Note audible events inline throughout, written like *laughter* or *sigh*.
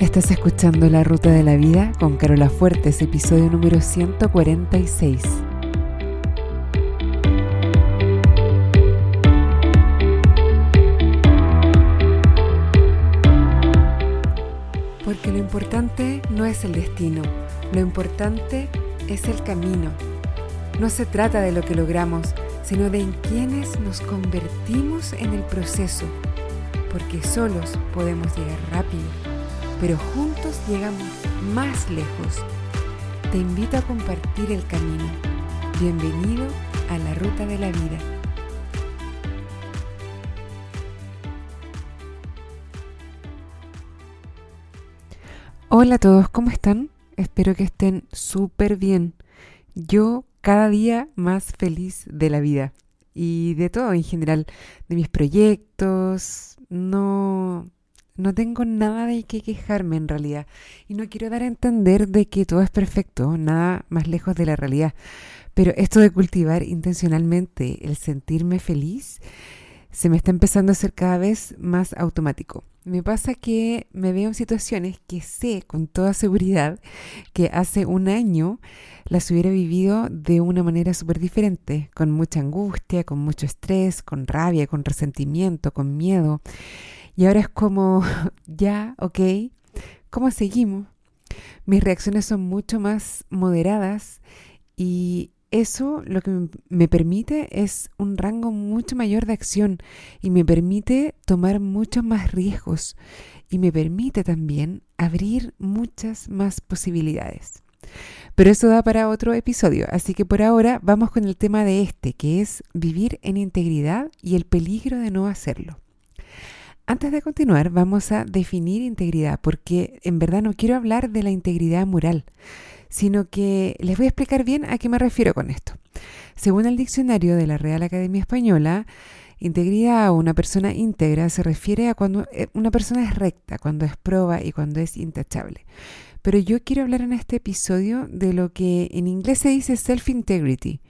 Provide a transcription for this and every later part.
Estás escuchando La Ruta de la Vida con Carola Fuertes, episodio número 146. Porque lo importante no es el destino, lo importante es el camino. No se trata de lo que logramos, sino de en quienes nos convertimos en el proceso, porque solos podemos llegar rápido pero juntos llegamos más lejos. Te invito a compartir el camino. Bienvenido a la ruta de la vida. Hola a todos, ¿cómo están? Espero que estén súper bien. Yo cada día más feliz de la vida y de todo en general, de mis proyectos. No, no tengo nada de qué quejarme en realidad. Y no quiero dar a entender de que todo es perfecto, nada más lejos de la realidad. Pero esto de cultivar intencionalmente el sentirme feliz se me está empezando a hacer cada vez más automático. Me pasa que me veo en situaciones que sé con toda seguridad que hace un año las hubiera vivido de una manera súper diferente, con mucha angustia, con mucho estrés, con rabia, con resentimiento, con miedo. Y ahora es como, *laughs* ya, ok, ¿cómo seguimos? Mis reacciones son mucho más moderadas y eso lo que me permite es un rango mucho mayor de acción y me permite tomar muchos más riesgos y me permite también abrir muchas más posibilidades. Pero eso da para otro episodio, así que por ahora vamos con el tema de este, que es vivir en integridad y el peligro de no hacerlo. Antes de continuar, vamos a definir integridad, porque en verdad no quiero hablar de la integridad moral, sino que les voy a explicar bien a qué me refiero con esto. Según el diccionario de la Real Academia Española, integridad o una persona íntegra se refiere a cuando eh, una persona es recta, cuando es proba y cuando es intachable. Pero yo quiero hablar en este episodio de lo que en inglés se dice self-integrity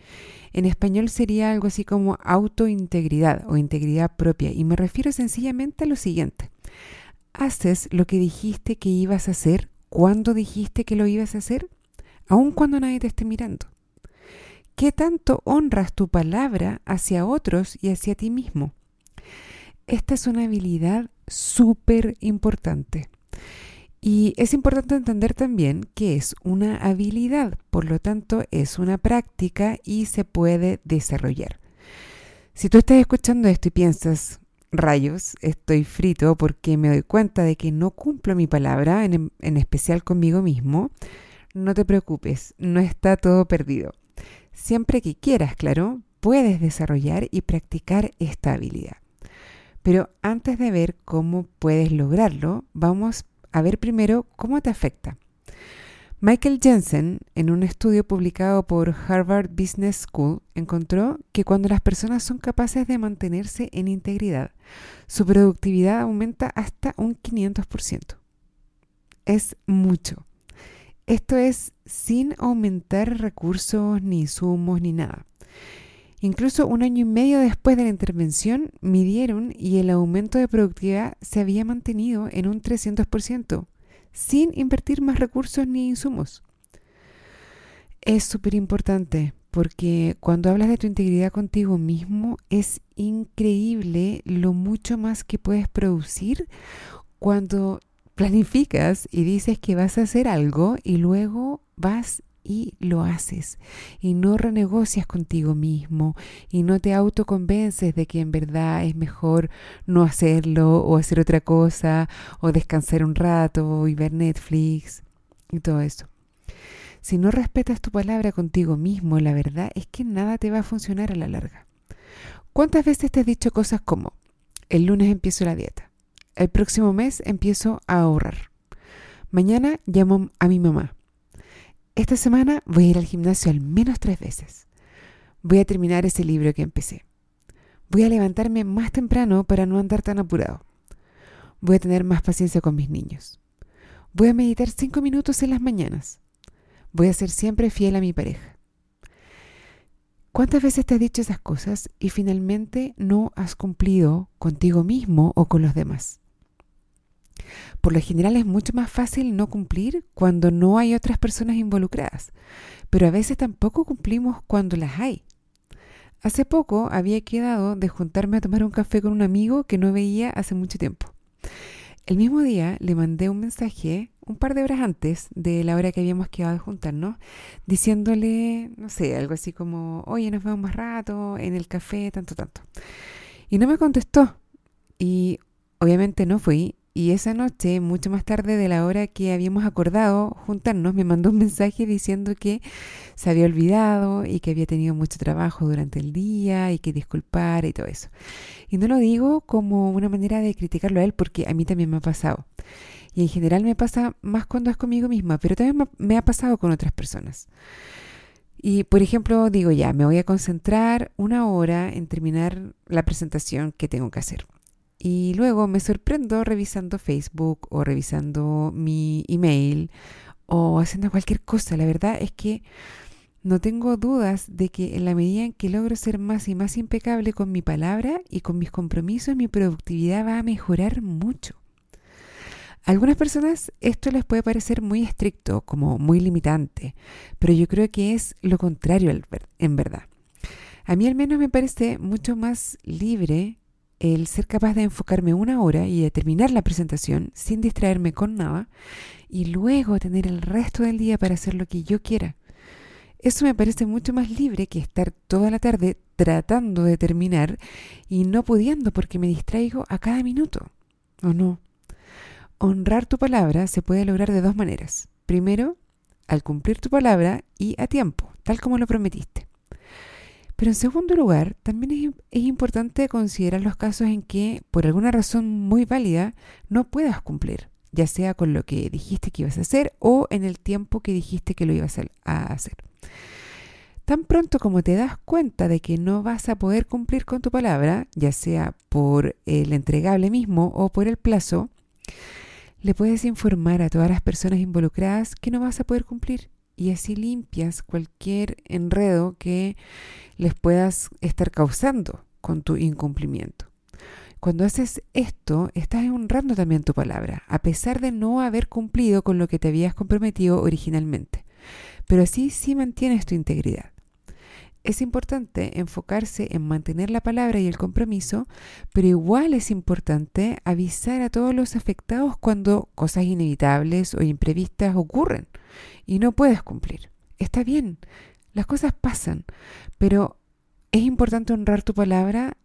en español sería algo así como autointegridad o integridad propia y me refiero sencillamente a lo siguiente. Haces lo que dijiste que ibas a hacer cuando dijiste que lo ibas a hacer, aun cuando nadie te esté mirando. ¿Qué tanto honras tu palabra hacia otros y hacia ti mismo? Esta es una habilidad súper importante. Y es importante entender también que es una habilidad, por lo tanto es una práctica y se puede desarrollar. Si tú estás escuchando esto y piensas, rayos, estoy frito porque me doy cuenta de que no cumplo mi palabra, en, especial conmigo mismo, no te preocupes, no está todo perdido. Siempre que quieras, claro, puedes desarrollar y practicar esta habilidad. Pero antes de ver cómo puedes lograrlo, vamos a ver primero cómo te afecta. Michael Jensen, en un estudio publicado por Harvard Business School, encontró que cuando las personas son capaces de mantenerse en integridad, su productividad aumenta hasta un 500%. Es mucho. Esto es sin aumentar recursos, ni insumos, ni nada. Incluso un año y medio después de la intervención midieron y el aumento de productividad se había mantenido en un 300%, sin invertir más recursos ni insumos. Es súper importante porque cuando hablas de tu integridad contigo mismo es increíble lo mucho más que puedes producir cuando planificas y dices que vas a hacer algo y luego vas y lo haces y no renegocias contigo mismo y no te autoconvences de que en verdad es mejor no hacerlo o hacer otra cosa o descansar un rato y ver Netflix y todo eso. Si no respetas tu palabra contigo mismo, la verdad es que nada te va a funcionar a la larga. ¿Cuántas veces te has dicho cosas como, el lunes empiezo la dieta, el próximo mes empiezo a ahorrar, mañana llamo a mi mamá, esta semana voy a ir al gimnasio al menos tres veces. Voy a terminar ese libro que empecé. Voy a levantarme más temprano para no andar tan apurado. Voy a tener más paciencia con mis niños. Voy a meditar cinco minutos en las mañanas. Voy a ser siempre fiel a mi pareja. ¿Cuántas veces te has dicho esas cosas y finalmente no has cumplido contigo mismo o con los demás? Por lo general es mucho más fácil no cumplir cuando no hay otras personas involucradas, pero a veces tampoco cumplimos cuando las hay. Hace poco había quedado de juntarme a tomar un café con un amigo que no veía hace mucho tiempo. El mismo día le mandé un mensaje un par de horas antes de la hora que habíamos quedado de juntarnos, diciéndole, no sé, algo así como, oye, nos vemos más rato en el café, tanto, tanto. Y no me contestó. Y obviamente no fui y esa noche, mucho más tarde de la hora que habíamos acordado juntarnos, me mandó un mensaje diciendo que se había olvidado y que había tenido mucho trabajo durante el día y que disculpara y todo eso. Y no lo digo como una manera de criticarlo a él porque a mí también me ha pasado. Y en general me pasa más cuando es conmigo misma, pero también me ha pasado con otras personas. Y por ejemplo, digo ya, me voy a concentrar una hora en terminar la presentación que tengo que hacer. Y luego me sorprendo revisando Facebook o revisando mi email o haciendo cualquier cosa. La verdad es que no tengo dudas de que en la medida en que logro ser más y más impecable con mi palabra y con mis compromisos, mi productividad va a mejorar mucho. A algunas personas esto les puede parecer muy estricto, como muy limitante, pero yo creo que es lo contrario en verdad. A mí al menos me parece mucho más libre el ser capaz de enfocarme una hora y de terminar la presentación sin distraerme con nada y luego tener el resto del día para hacer lo que yo quiera. Eso me parece mucho más libre que estar toda la tarde tratando de terminar y no pudiendo porque me distraigo a cada minuto. ¿O no? Honrar tu palabra se puede lograr de dos maneras. Primero, al cumplir tu palabra y a tiempo, tal como lo prometiste. Pero en segundo lugar, también es, importante considerar los casos en que, por alguna razón muy válida, no puedas cumplir, ya sea con lo que dijiste que ibas a hacer o en el tiempo que dijiste que lo ibas a hacer. Tan pronto como te das cuenta de que no vas a poder cumplir con tu palabra, ya sea por el entregable mismo o por el plazo, le puedes informar a todas las personas involucradas que no vas a poder cumplir y así limpias cualquier enredo que les puedas estar causando con tu incumplimiento. Cuando haces esto, estás honrando también tu palabra, a pesar de no haber cumplido con lo que te habías comprometido originalmente. Pero así sí mantienes tu integridad. Es importante enfocarse en mantener la palabra y el compromiso, pero igual es importante avisar a todos los afectados cuando cosas inevitables o imprevistas ocurren y no puedes cumplir. Está bien, las cosas pasan, pero es importante honrar tu palabra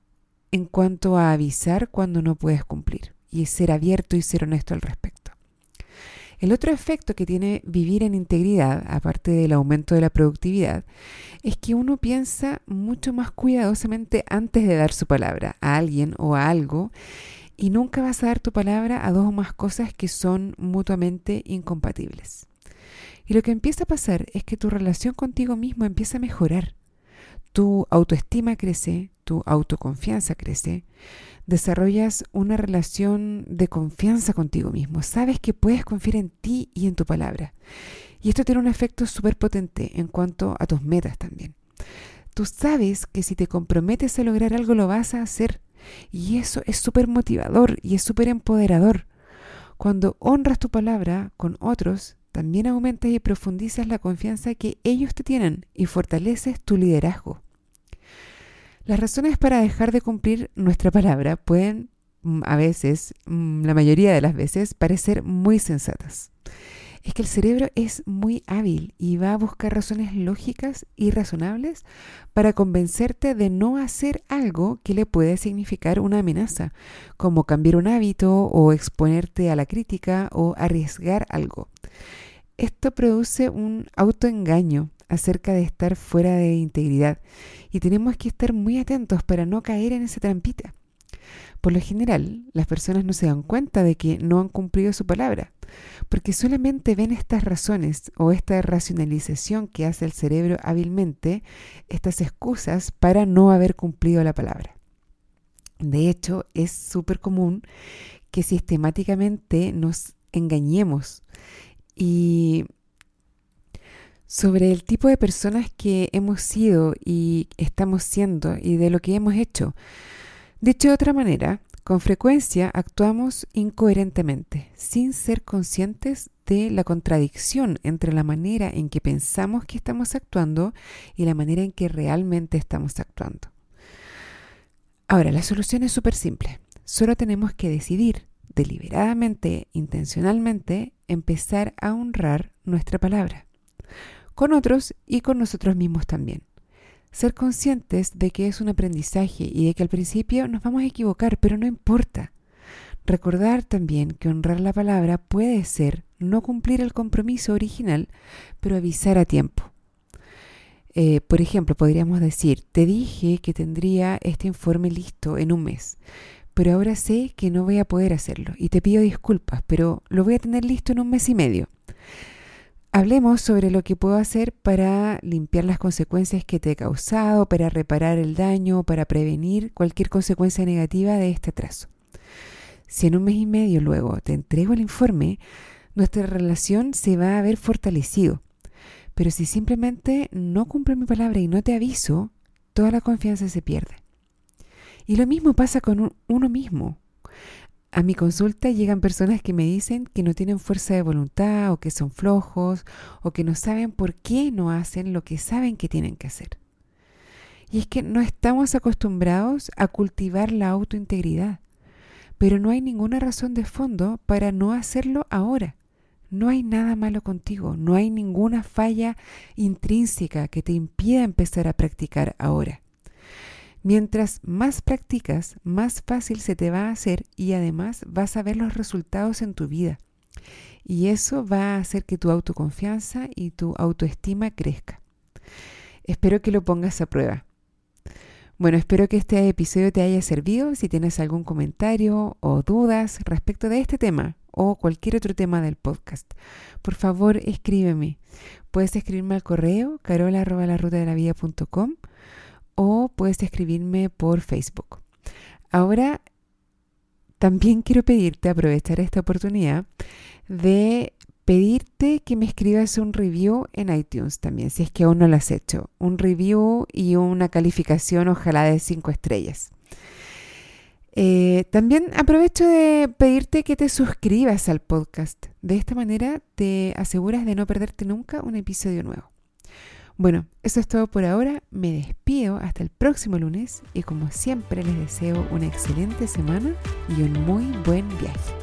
en cuanto a avisar cuando no puedes cumplir y ser abierto y ser honesto al respecto. El otro efecto que tiene vivir en integridad, aparte del aumento de la productividad, es que uno piensa mucho más cuidadosamente antes de dar su palabra a alguien o a algo y nunca vas a dar tu palabra a dos o más cosas que son mutuamente incompatibles. Y lo que empieza a pasar es que tu relación contigo mismo empieza a mejorar. Tu autoestima crece, tu autoconfianza crece, desarrollas una relación de confianza contigo mismo, sabes que puedes confiar en ti y en tu palabra. Y esto tiene un efecto súper potente en cuanto a tus metas también. Tú sabes que si te comprometes a lograr algo lo vas a hacer. Y eso es súper motivador y es súper empoderador. Cuando honras tu palabra con otros, también aumentas y profundizas la confianza que ellos te tienen y fortaleces tu liderazgo. Las razones para dejar de cumplir nuestra palabra pueden mm, a veces, mm, la mayoría de las veces, parecer muy sensatas. Es que el cerebro es muy hábil y va a buscar razones lógicas y razonables para convencerte de no hacer algo que le puede significar una amenaza, como cambiar un hábito o exponerte a la crítica o arriesgar algo. Esto produce un autoengaño acerca de estar fuera de integridad y tenemos que estar muy atentos para no caer en esa trampita. Por lo general, las personas no se dan cuenta de que no han cumplido su palabra, porque solamente ven estas razones o esta racionalización que hace el cerebro hábilmente, estas excusas para no haber cumplido la palabra. De hecho, es súper común que sistemáticamente nos engañemos y sobre el tipo de personas que hemos sido y estamos siendo y de lo que hemos hecho. Dicho de otra manera, Con frecuencia actuamos incoherentemente, sin ser conscientes de la contradicción entre la manera en que pensamos que estamos actuando y la manera en que realmente estamos actuando. Ahora, la solución es súper simple. Solo tenemos que decidir deliberadamente, intencionalmente, empezar a honrar nuestra palabra, con otros y con nosotros mismos también ser conscientes de que es un aprendizaje y de que al principio nos vamos a equivocar, pero no importa. Recordar también que honrar la palabra puede ser no cumplir el compromiso original, pero avisar a tiempo. Eh, por ejemplo, podríamos decir, te dije que tendría este informe listo en un mes, pero ahora sé que no voy a poder hacerlo y te pido disculpas, pero lo voy a tener listo en un mes y medio. Hablemos sobre lo que puedo hacer para limpiar las consecuencias que te he causado, para reparar el daño, para prevenir cualquier consecuencia negativa de este atraso. Si en un mes y medio luego te entrego el informe, nuestra relación se va a ver fortalecido. Pero si simplemente no cumplo mi palabra y no te aviso, toda la confianza se pierde. Y lo mismo pasa con uno mismo. A mi consulta llegan personas que me dicen que no tienen fuerza de voluntad o que son flojos o que no saben por qué no hacen lo que saben que tienen que hacer. Y es que no estamos acostumbrados a cultivar la autointegridad, pero no hay ninguna razón de fondo para no hacerlo ahora. No hay nada malo contigo, no hay ninguna falla intrínseca que te impida empezar a practicar ahora. Mientras más practicas, más fácil se te va a hacer y además vas a ver los resultados en tu vida. Y eso va a hacer que tu autoconfianza y tu autoestima crezca. Espero que lo pongas a prueba. Bueno, espero que este episodio te haya servido. Si tienes algún comentario o dudas respecto de este tema o cualquier otro tema del podcast, por favor escríbeme. Puedes escribirme al correo carola.larutadelavida.com o puedes escribirme por Facebook. Ahora, también quiero pedirte, aprovechar esta oportunidad, de pedirte que me escribas un review en iTunes también, si es que aún no lo has hecho. Un review y una calificación, ojalá de 5 estrellas. Eh, también aprovecho de pedirte que te suscribas al podcast. De esta manera te aseguras de no perderte nunca un episodio nuevo. Bueno, eso es todo por ahora. Me despido hasta el próximo lunes y como siempre les deseo una excelente semana y un muy buen viaje.